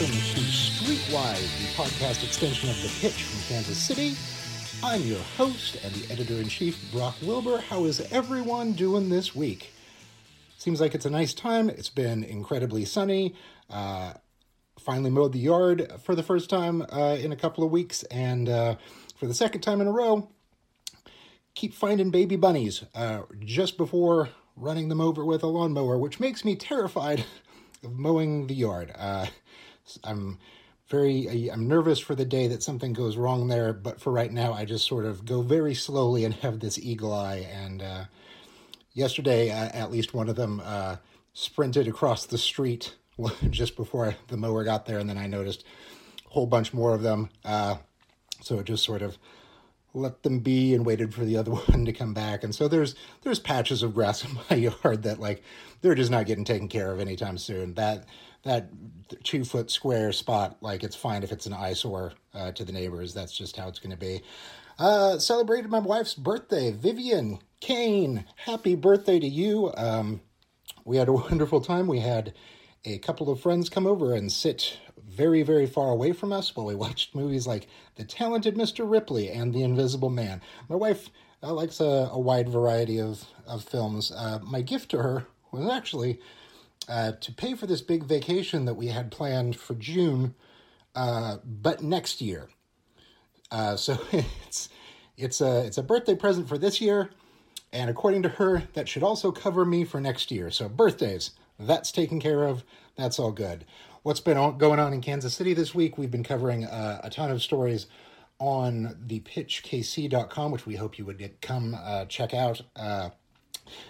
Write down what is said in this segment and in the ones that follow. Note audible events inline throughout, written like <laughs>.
welcome to Streetwise, the podcast extension of The Pitch from Kansas City. I'm your host and the editor in chief, Brock Wilbur. How is everyone doing this week? Seems like it's a nice time. It's been incredibly sunny. Uh, finally mowed the yard for the first time uh, in a couple of weeks, and uh, for the second time in a row, keep finding baby bunnies uh, just before running them over with a lawnmower, which makes me terrified <laughs> of mowing the yard. Uh, I'm very I'm nervous for the day that something goes wrong there, but for right now, I just sort of go very slowly and have this eagle eye. And uh, yesterday, uh, at least one of them uh, sprinted across the street <laughs> just before the mower got there, and then I noticed a whole bunch more of them. Uh, so it just sort of let them be and waited for the other <laughs> one to come back. And so there's there's patches of grass <laughs> in my yard that like they're just not getting taken care of anytime soon. That that two foot square spot, like it's fine if it's an eyesore uh, to the neighbors. That's just how it's going to be. Uh, celebrated my wife's birthday, Vivian Kane. Happy birthday to you. Um, we had a <laughs> wonderful time. We had a couple of friends come over and sit very, very far away from us while we <laughs> watched movies like The Talented Mr. Ripley and The Invisible Man. My wife uh, likes a, a, wide variety of, of films. Uh, my gift to her was actually uh, to pay for this big vacation that we had planned for June, uh, but next year. Uh, so <laughs> it's it's a it's a birthday present for this year, and according to her, that should also cover me for next year. So birthdays, that's taken care of. That's all good. What's been going on in Kansas City this week? We've been covering uh, a ton of stories on the pitchkc.com, which we hope you would get, come uh, check out. Uh,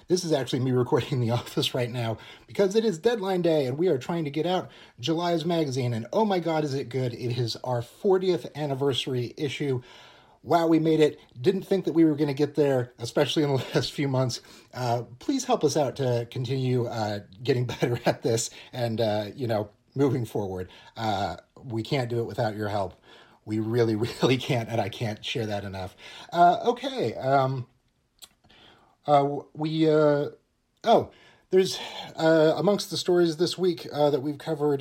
this is actually me <laughs> recording in the office right now because it is deadline day and we are trying to get out July's magazine. And oh my God, is it good! It is our 40th anniversary issue wow, we made it. Didn't think that we were going to get there, especially in the <laughs> last few months. Uh, please help us out to continue uh, getting <laughs> better at this and, uh, you know, moving forward. Uh, we can't do it without your help. We really, <laughs> really can't, and I can't share that enough. Uh, okay. Um, uh, we, oh, there's amongst the stories this week that we've covered,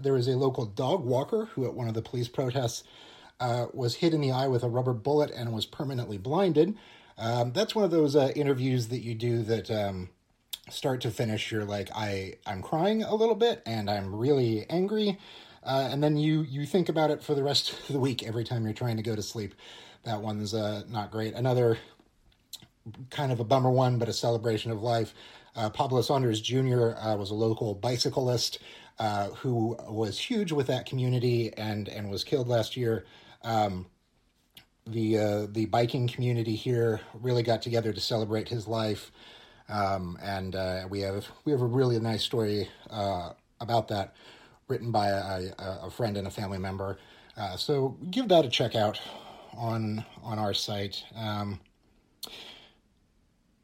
there is a local dog walker who, at one of the police protests, uh, was hit in the eye with a rubber bullet and was permanently blinded. Um, that's one of those uh, interviews that you do that um, start to finish. You're like, I I'm crying a little bit and I'm really angry, uh, and then you you think about it for the rest of the week every time you're trying to go to sleep. That one's uh, not great. Another kind of a bummer one, but a celebration of life. Uh, Pablo Sanders Jr. Uh, was a local bicyclist uh, who was huge with that community and and was killed last year. Um, the uh, the biking community here really got together to celebrate his life, um, and uh, we have we have a really nice story uh, about that, written by a, a, friend and a family member. Uh, so give that a check out on on our site. Um,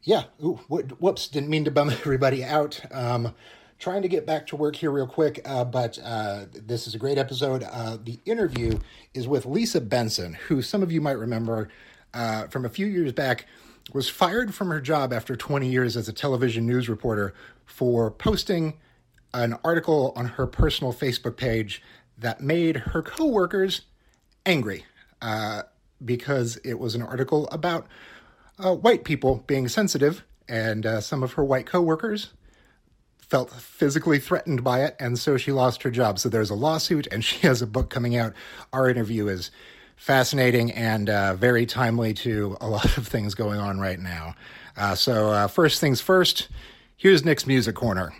yeah, Ooh, whoops, didn't mean to bum <laughs> everybody out. Um, trying to get back to work here real quick, uh, but uh, this is a great episode. Uh, the interview is with Lisa Benson, who some of you might remember uh, from a few years back was fired from her job after 20 years as a television news reporter for posting an article on her personal Facebook page that made her coworkers angry uh, because it was an article about uh, white people being sensitive, and some of her white coworkers felt physically threatened by it, and so she lost her job. So there's a lawsuit, and <laughs> she has a book coming out. Our interview is fascinating and uh, very timely to a <laughs> lot of things going on right now. Uh, so, uh, first things first, here's Nick's Music Corner.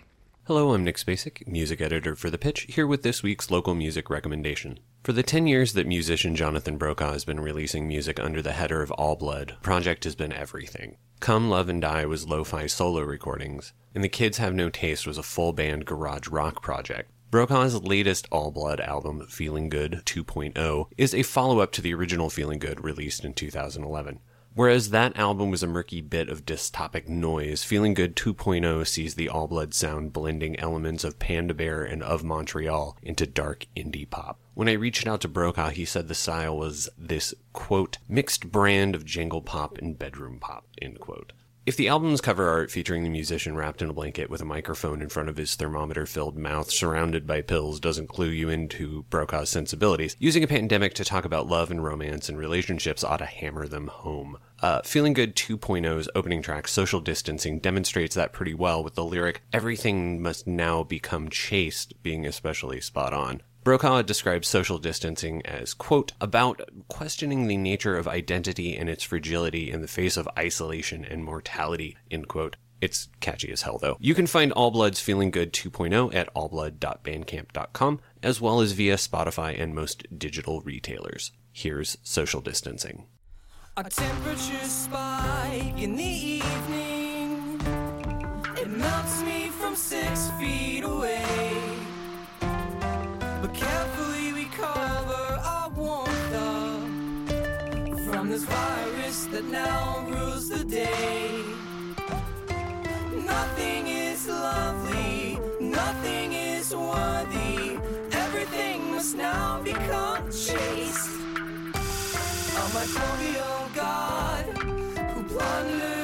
Hello, I'm Nick Spacek, music editor for The Pitch, here with this week's local music recommendation. For the 10 years that musician Jonathan Brokaw has been releasing music under the header of All Blood, Project has been everything. Come Love and Die was lo fi solo recordings, and The Kids Have No Taste was a full band garage rock project. Brokaw's latest All Blood album, Feeling Good 2.0, is a follow up to the original Feeling Good released in 2011. Whereas that album was a murky bit of dystopic noise, Feeling Good 2.0 sees the All Blood sound blending elements of Panda Bear and of Montreal into dark indie pop. When I reached out to Brokaw, he said the style was this, quote, mixed brand of jangle pop and bedroom pop, end quote. If the album's cover art featuring the musician wrapped in a blanket with a microphone in front of his thermometer filled mouth surrounded by pills doesn't clue you into Brokaw's sensibilities, using a pandemic to talk about love and romance and relationships ought to hammer them home. Uh, Feeling Good 2.0's opening track, Social Distancing, demonstrates that pretty well with the lyric, Everything must now become chaste, being especially spot on. Brokaw describes social distancing as, quote, about questioning the nature of identity and its fragility in the face of isolation and mortality, end quote. It's catchy as hell, though. You can find All Blood's Feeling Good 2.0 at allblood.bandcamp.com, as well as via Spotify and most digital retailers. Here's Social Distancing. A temperature spike in the evening. It melts me from six feet away. From this virus that now rules the day. Nothing is lovely, nothing is worthy. Everything must now become chaste. A microbial god who plunders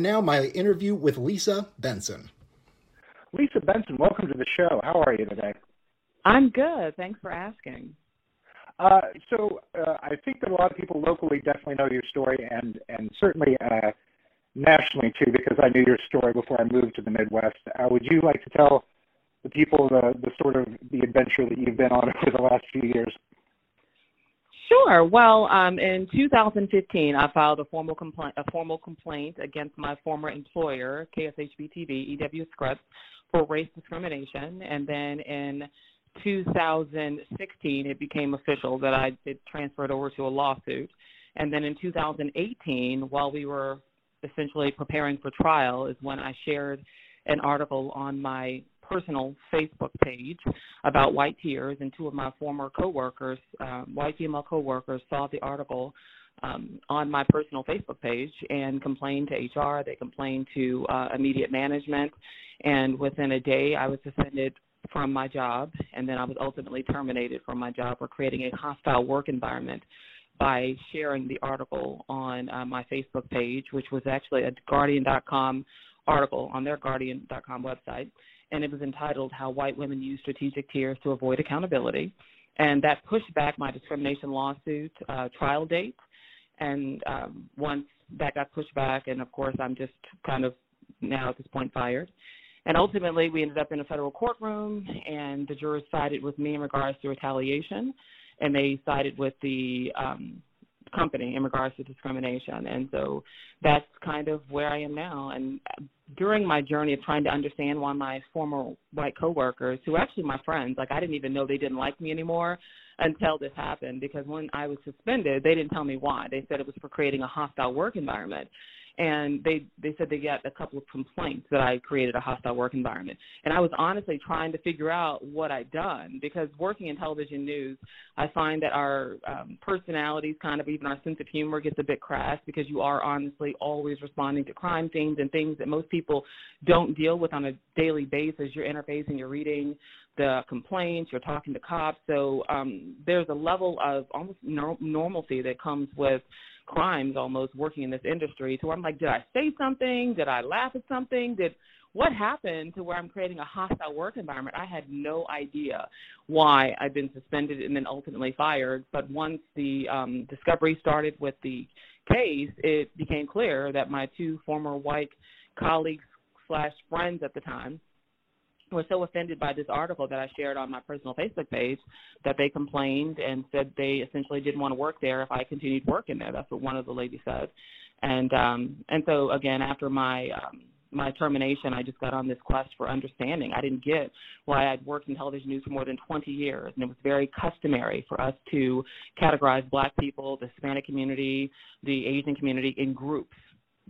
And now my interview with Lisa Benson. Lisa Benson, welcome to the show. How are you today? I'm good. Thanks for asking. Uh, so uh, I think that a lot of people locally definitely know your story, and and certainly uh, nationally too, because I knew your story before I moved to the Midwest. Uh, would you like to tell the people the the sort of the adventure that you've been on <laughs> over the last few years? Sure. Well, um, in 2015, I filed a formal complaint a formal complaint against my former employer, KSHB-TV, EW Scripps, for race discrimination, and then in 2016, it became official that I it transferred over to a lawsuit. And then in 2018, while we were essentially preparing for trial, is when I shared an article on my personal Facebook page about white tears, and two of my former coworkers, uh, white female coworkers, saw the article um, on my personal Facebook page and complained to HR. They complained to uh, immediate management, and within a day, I was suspended from my job, and then I was ultimately terminated from my job for creating a hostile work environment by sharing the article on uh, my Facebook page, which was actually a Guardian.com article on their Guardian.com website, and it was entitled "How White Women Use Strategic Tears to Avoid Accountability," and that pushed back my discrimination lawsuit uh, trial date. And um, once that got pushed back, and of course, I'm just kind of now at this point fired. And ultimately, we ended up in a federal courtroom, and the jurors sided with me in regards to retaliation, and they sided with the um, company in regards to discrimination. And so that's kind of where I am now. And during my journey of trying to understand why my former white coworkers, who actually my friends, like I didn't even know they didn't like me anymore until this happened because when I was suspended, they didn't tell me why. They said it was for creating a hostile work environment and they they said they got a couple of complaints that I created a hostile work environment. And I was honestly trying to figure out what I'd done because working in television news, I find that our um, personalities, kind of even our sense of humor, gets a bit crass because you are honestly always responding to crime scenes and things that most people don't deal with on a daily basis. You're interfacing, you're reading the complaints, you're talking to cops. So um, there's a level of almost no- normalcy that comes with crimes almost working in this industry to where I'm like, did I say something? Did I laugh at something? Did what happened to where I'm creating a hostile work environment? I had no idea why I've been suspended and then ultimately fired. But once the um, discovery started with the case, it became clear that my two former white colleagues slash friends at the time were so offended by this article that I shared on my personal Facebook page that they complained and said they essentially didn't want to work there if I continued working there. That's what one of the ladies said. And um and so again after my um my termination, I just got on this quest for understanding. I didn't get why I'd worked in television news for more than 20 years, and it was very customary for us to categorize black people, the Hispanic community, the Asian community in groups.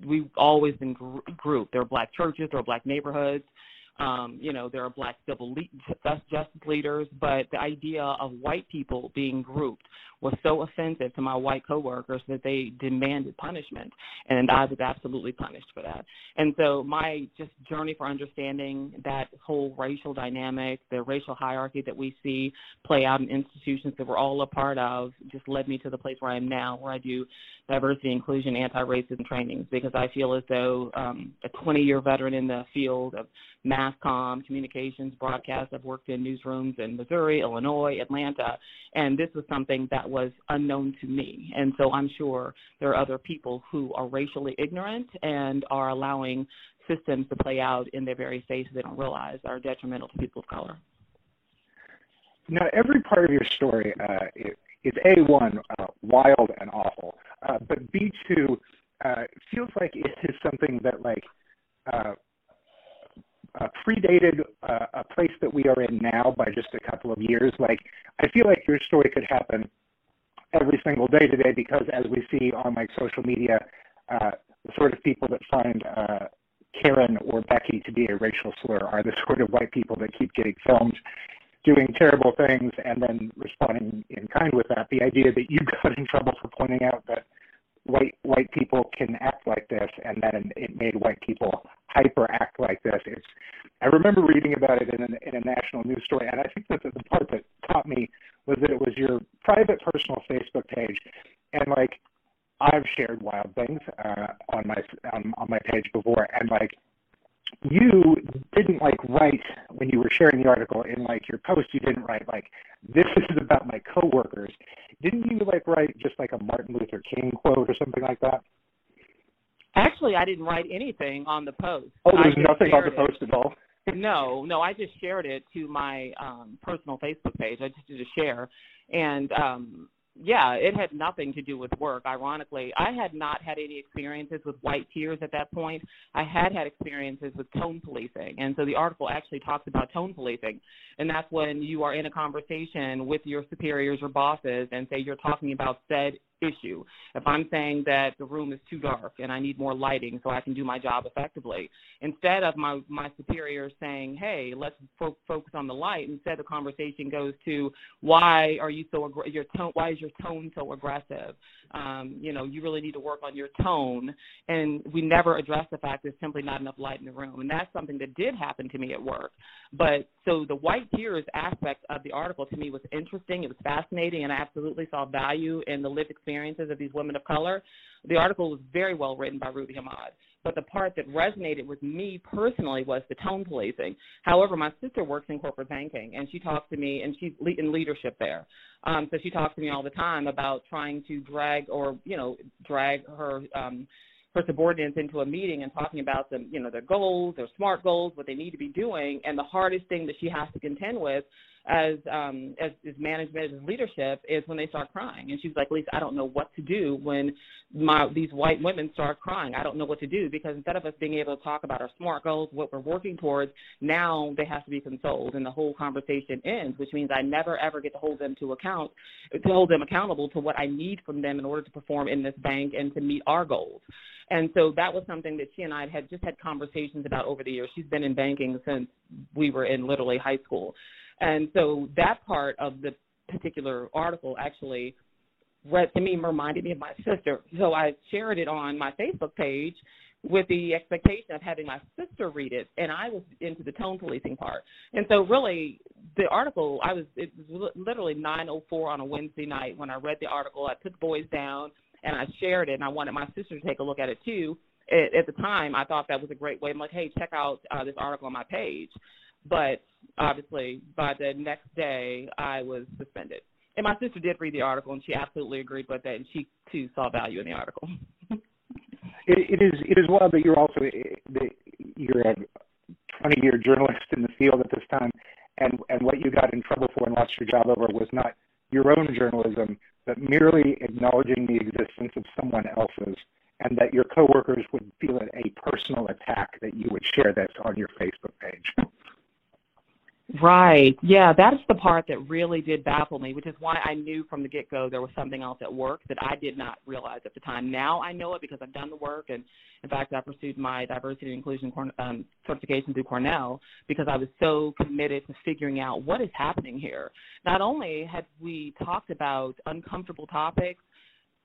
We've always been gr- grouped. There are black churches, there are black neighborhoods, um, you know, there are black civil le- justice leaders, but the idea of white people being grouped was so offensive to my white coworkers that they demanded punishment, and I was absolutely punished for that. And so my just journey for understanding that whole racial dynamic, the racial hierarchy that we see play out in institutions that we're all a part of, just led me to the place where I am now, where I do diversity, inclusion, anti-racism trainings, because I feel as though um, a 20-year veteran in the field of comm, communications, broadcast. I've worked in newsrooms in Missouri, Illinois, Atlanta, and this was something that was unknown to me. And so I'm sure there are other people who are racially ignorant and are allowing systems to play out in their very faces they don't realize are detrimental to people of color. Now, every part of your story uh, is a one uh, wild and awful, uh, but b two uh, feels like it is something that like uh, predated uh, a place that we are in now by just a couple of years. Like, I feel like your story could happen every single day today because, as we see on like social media, uh, the sort of people that find uh, Karen or Becky to be a racial slur are the <laughs> sort of white people that keep getting filmed doing terrible things and then responding in kind with that. The idea that you <laughs> got in trouble for pointing out that white white people can act like this, and that it made white people hyper act like this. It's I remember reading about it in, in a national news story, and I think that the part that caught me was that it was your private personal Facebook page, and like I've shared wild things uh, on my on, on my page before, and like you didn't like write when you were sharing the article in like your post you didn't write like this is about my coworkers didn't you like write just like a martin luther king quote or something like that actually i didn't write anything on the post oh there's nothing on the post at all No, no, I just shared it to my um, personal Facebook page. I just did a share, and um, yeah, it had nothing to do with work. Ironically, I had not had any experiences with white tears at that point. I had had experiences with tone policing, and so the article actually talks about tone policing, and that's when you are in a conversation with your superiors or bosses and say you're talking about said issue. If I'm saying that the room is too dark and I need more lighting so I can do my job effectively, instead of my my superior saying, "Hey, let's fo- focus on the light," instead the conversation goes to, "Why are you so aggr- your tone? Why is your tone so aggressive? Um, you know, you really need to work on your tone." And we never address the fact there's simply not enough light in the room, and that's something that did happen to me at work. But so the white tears aspect of the article to me was interesting. It was fascinating, and I absolutely saw value in the lived experiences of these women of color. The article was very well written by Ruby Hamad. But the part that resonated with me personally was the tone policing. However, my sister works in corporate banking, and she talks to me, and she's in leadership there. Um, so she talks to me all the time about trying to drag or you know drag her um, her subordinates into a meeting and talking about them, you know, their goals, their smart goals, what they need to be doing, and the hardest thing that she has to contend with as um as, as management as leadership is when they start crying and she's like lisa i don't know what to do when my these white women start crying i don't know what to do because instead of us being able to talk about our smart goals what we're working towards now they have to be consoled and the whole conversation ends which means i never ever get to hold them to account to hold them accountable to what i need from them in order to perform in this bank and to meet our goals and so that was something that she and I had just had conversations about over the years. She's been in banking since we were in literally high school. And so that part of the particular article actually read to me reminded me of my sister. So I shared it on my Facebook page with the expectation of having my sister read it, and I was into the tone policing part. And so, really, the article I was it was literally 9:04 on a Wednesday night when I read the article. I the boys down and I shared it, and I wanted my sister to take a look at it too. At, at the time, I thought that was a great way. I'm like, hey, check out uh, this article on my page. But obviously, by the next day, I was suspended. And my sister did read the article, and she absolutely agreed with that, and she too saw value in the article. <laughs> it, it is it is wild that you're also eh, that you're a 20 year journalist in the field at this time, and and what you got in trouble for and lost your job over was not your own journalism, but merely acknowledging the existence of someone else's, and that your coworkers would feel it a personal attack that you would share this on your Facebook page. <laughs> Right. Yeah, that's the part that really did baffle me, which is why I knew from the get go there was something else at work that I did not realize at the time. Now I know it because I've done the work, and in fact, I pursued my diversity and inclusion um, certification through Cornell because I was so committed to figuring out what is happening here. Not only had we talked about uncomfortable topics,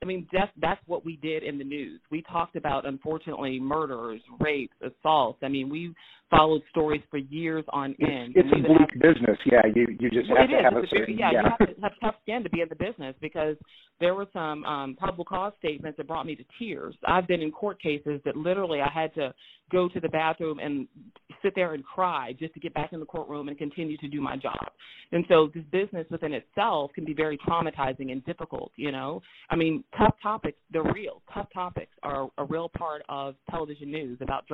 I mean, that's that's what we did in the news. We talked about, unfortunately, murders, rapes, assaults. I mean, we followed stories for years on end. It's a bleak have, business. Yeah, you you just well, have to is. have a certain, yeah, yeah, you have to have tough skin to be in the business because there were some um, probable cause statements that brought me to tears. I've been in court cases that literally I had to go to the bathroom and sit there and cry just to get back in the courtroom and continue to do my job. And so this business within itself can be very traumatizing and difficult, you know. I mean, tough topics, they're real. Tough topics are a real part of television news about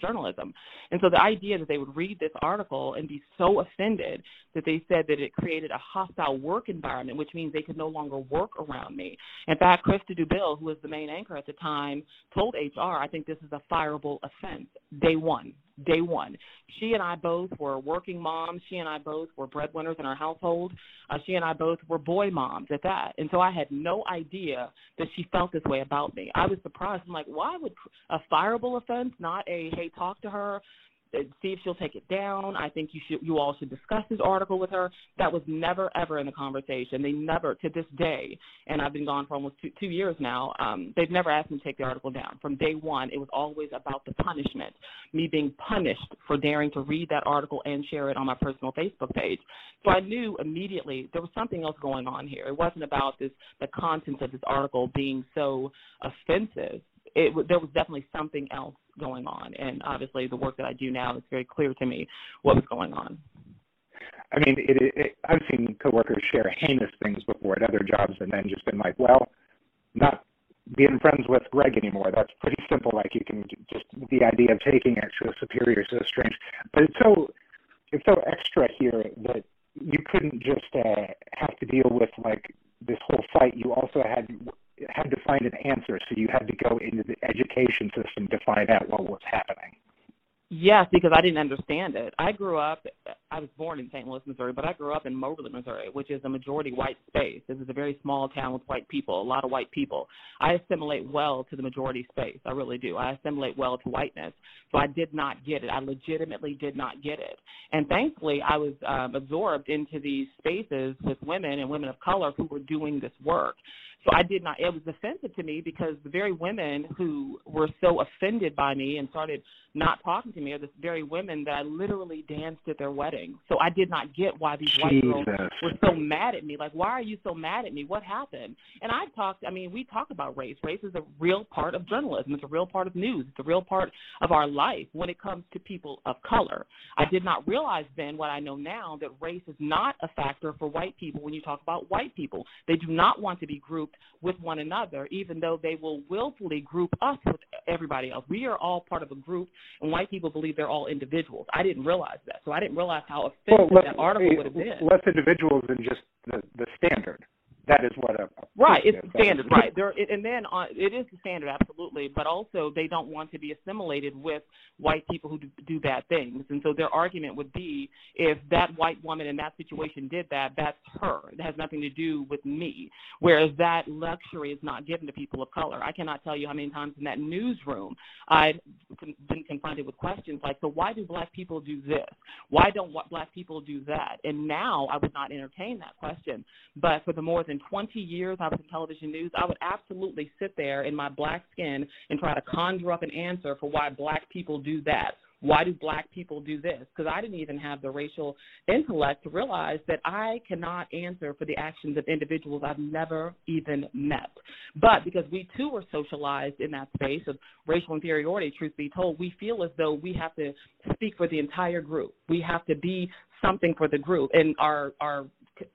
journalism. And so the idea that they would read this article and be so offended that they said that it created a hostile work environment, which means they could no longer work around me. In fact, Christa Dubill, who was the main anchor at the time, told HR, I think this is a fireable offense. Day one day one. She and I both were working moms. She and I both were breadwinners in our household. Uh, she and I both were boy moms at that. And so I had no idea that she felt this way about me. I was surprised. I'm like, why would a fireable offense, not a hey, talk to her, see if she'll take it down. I think you should you all should discuss this article with her. That was never ever in the conversation. They never to this day, and I've been gone for almost two, two years now. Um, they've never asked me to take the article down. From day one, it was always about the punishment, me being punished for daring to read that article and share it on my personal Facebook page. So I knew immediately there was something else going on here. It wasn't about this the contents of this article being so offensive it, there was definitely something else going on. And obviously, the work that I do now, it's very clear to me what was going on. I mean, it, it, I've seen coworkers share heinous things before at other jobs, and then just been like, "Well, not being friends with Greg anymore. That's pretty simple. Like you can just the idea of taking it to a superior is so strange, but it's so it's so extra here that you couldn't just uh, have to deal with like this whole fight. You also had had to find an answer, so you had to go into the education system to find out what was happening. Yes, because I didn't understand it. I grew up, I was born in St. Louis, Missouri, but I grew up in Moberly, Missouri, which is a majority white space. This is a very small town with white people, a lot of white people. I assimilate well to the majority space. I really do. I assimilate well to whiteness. So I did not get it. I legitimately did not get it. And thankfully, I was um, absorbed into these spaces with women and women of color who were doing this work. So I did not, it was offensive to me because the very women who were so offended by me and started not talking to me are the very women that I literally danced at their wedding. So I did not get why these Jesus. white girls were so mad at me. Like, why are you so mad at me? What happened? And I talked, I mean, we talk about race. Race is a real part of journalism, it's a real part of news, it's a real part of our life when it comes to people of color. I did not realize then what I know now that race is not a factor for white people when you talk about white people. They do not want to be grouped with one another, even though they will willfully group us with everybody else. We are all part of a group, and white people believe they're all individuals. I didn't realize that, so I didn't realize how offensive well, that article would have been. Less individuals than just the, the standard that is what a right. It's the standard, right? There, and then on, it is the standard, absolutely. But also, they don't want to be assimilated with white people who do, do bad things. And so their argument would be, if that white woman in that situation did that, that's her. It has nothing to do with me. Whereas that luxury is not given to people of color. I cannot tell you how many times in that newsroom I've been confronted with questions like, so why do black people do this? Why don't black people do that? And now I would not entertain that question. But for the more than 20 years I was in television news, I would absolutely sit there in my black skin and try to conjure up an answer for why black people do that. Why do black people do this? Because I didn't even have the racial intellect to realize that I cannot answer for the actions of individuals I've never even met. But because we too were socialized in that space of racial inferiority, truth be told, we feel as though we have to speak for the entire group. We have to be something for the group. And our, our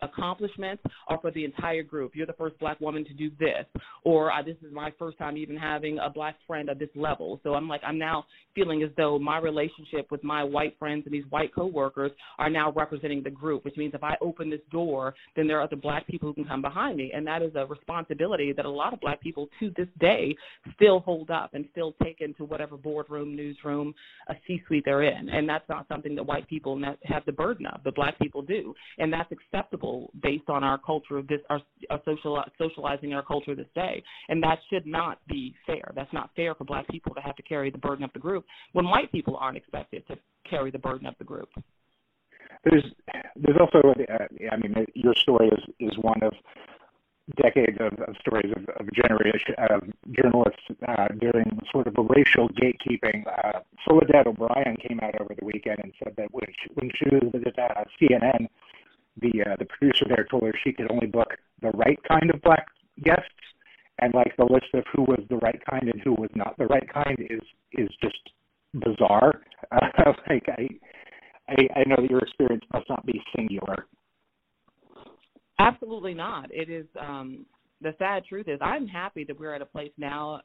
accomplishments are for the entire group. You're the first black woman to do this, or uh, this is my first time even having a black friend at this level. So I'm like, I'm now feeling as though my relationship with my white friends and these white coworkers are now representing the group, which means if I open this door, then there are other black people who can come behind me, and that is a responsibility that a lot of black people to this day still hold up and still take into whatever boardroom, newsroom, a C-suite they're in, and that's not something that white people have the burden of, but black people do, and that's acceptable acceptable based on our culture of this, our, our social, socializing our culture this day. And that should not be fair. That's not fair for black people to have to carry the burden of the group when white people aren't expected to carry the burden of the group. There's, there's also, uh, I mean, your story is, is one of decades of, of stories of, of generation of journalists uh, doing sort of a racial gatekeeping. Uh, Soledad O'Brien came out over the weekend and said that when she, when she was at uh, CNN, the uh, the producer there told her she could only book the right kind of black guests, and like the list of who was the right kind and who was not the right kind is is just bizarre. Uh, <laughs> like I, I I know that your experience must not be singular. Absolutely not. It is. Um, the sad truth is, I'm happy that we're at a place now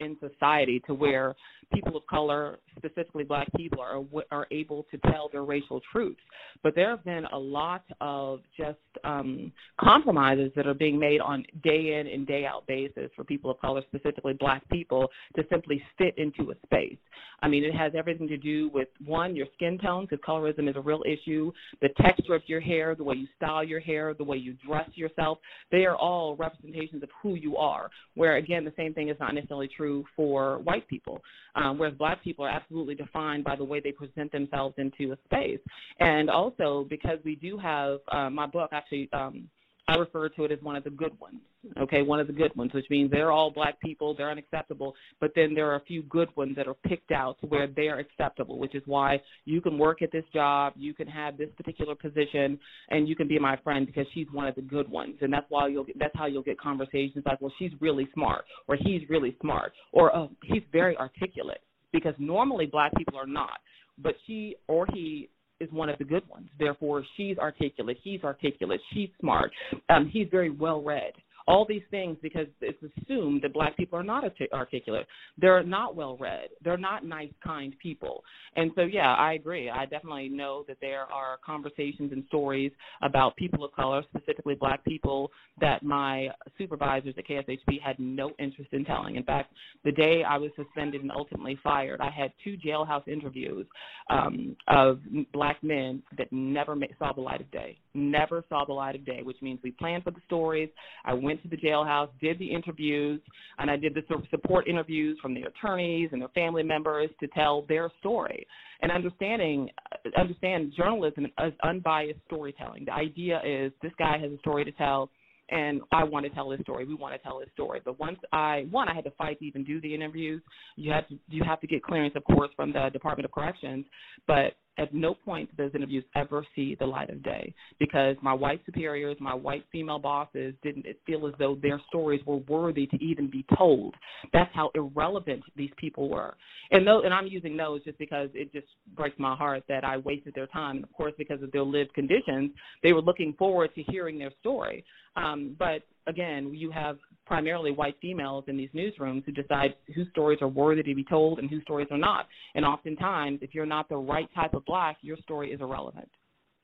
in society to where people of color, specifically black people, are are able to tell their racial truths. But there have been a lot of just um, compromises that are being made on day in and day out basis for people of color, specifically black people, to simply fit into a space. I mean, it has everything to do with one, your skin tone, because colorism is a real issue, the texture of your hair, the way you style your hair, the way you dress yourself. They are all representations of who you are. Where again, the same thing is not necessarily true for white people, um, whereas black people are absolutely defined by the way they present themselves into a space. And also because we do have uh, my book actually. Um, I refer to it as one of the good ones. Okay, one of the good ones, which means they're all black people, they're unacceptable, but then there are a few good ones that are picked out to where they're acceptable, which is why you can work at this job, you can have this particular position, and you can be my friend because she's one of the good ones, and that's why you'll that's how you'll get conversations like, well, she's really smart, or he's really smart, or oh, he's very articulate, because normally black people are not, but she or he is one of the good ones. Therefore, she's articulate, he's articulate, she's smart, um, he's very well read. All these things because it's assumed that black people are not articulate. They're not well read. They're not nice, kind people. And so, yeah, I agree. I definitely know that there are conversations and stories about people of color, specifically black people, that my supervisors at KSHB had no interest in telling. In fact, the day I was suspended and ultimately fired, I had two jailhouse interviews um, of black men that never saw the light of day. Never saw the light of day, which means we planned for the stories. I went to the jailhouse, did the interviews, and I did the support interviews from the attorneys and their family members to tell their story. And understanding, uh, understand journalism as unbiased storytelling. The idea is this guy has a story to tell and I want to tell his story. We want to tell his story. But once I one, I had to fight to even do the interviews. You have to you have to get clearance, of course, from the Department of Corrections. But at no point those interviews ever see the light of day because my white superiors, my white female bosses didn't feel as though their stories were worthy to even be told. That's how irrelevant these people were. And those, and I'm using those just because it just breaks my heart that I wasted their time. And of course, because of their lived conditions, they were looking forward to hearing their story. Um, but again, you have primarily white females in these newsrooms who decide whose stories are worthy to be told and whose stories are not. And oftentimes, if you're not the right type of black, your story is irrelevant.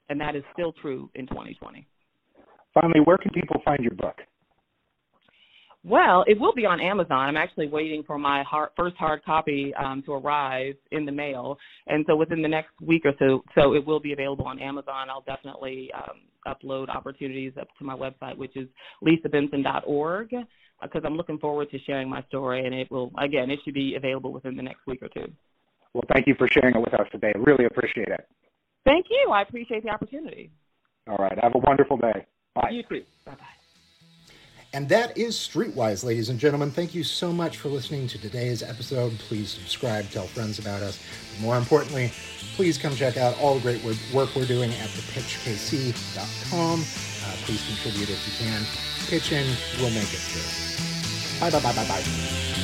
And that is still true in 2020. Finally, where can people find your book? Well, it will be on Amazon. I'm actually waiting for my hard, first hard copy um, to arrive in the mail, and so within the next week or so, so it will be available on Amazon. I'll definitely um, upload opportunities up to my website, which is lisabenson.org, because uh, I'm looking forward to sharing my story, and it will again, it should be available within the next week or two. Well, thank you for sharing it with us today. Really appreciate it. Thank you. I appreciate the opportunity. All right. Have a wonderful day. Bye. You too. Bye bye. And that is Streetwise, ladies and gentlemen. Thank you so much for listening to today's episode. Please subscribe, tell friends about us. But more importantly, please come check out all the great work we're doing at thepitchkc.com. Uh, please contribute if you can. Pitch in, we'll make it through. Bye, bye, bye, bye, bye.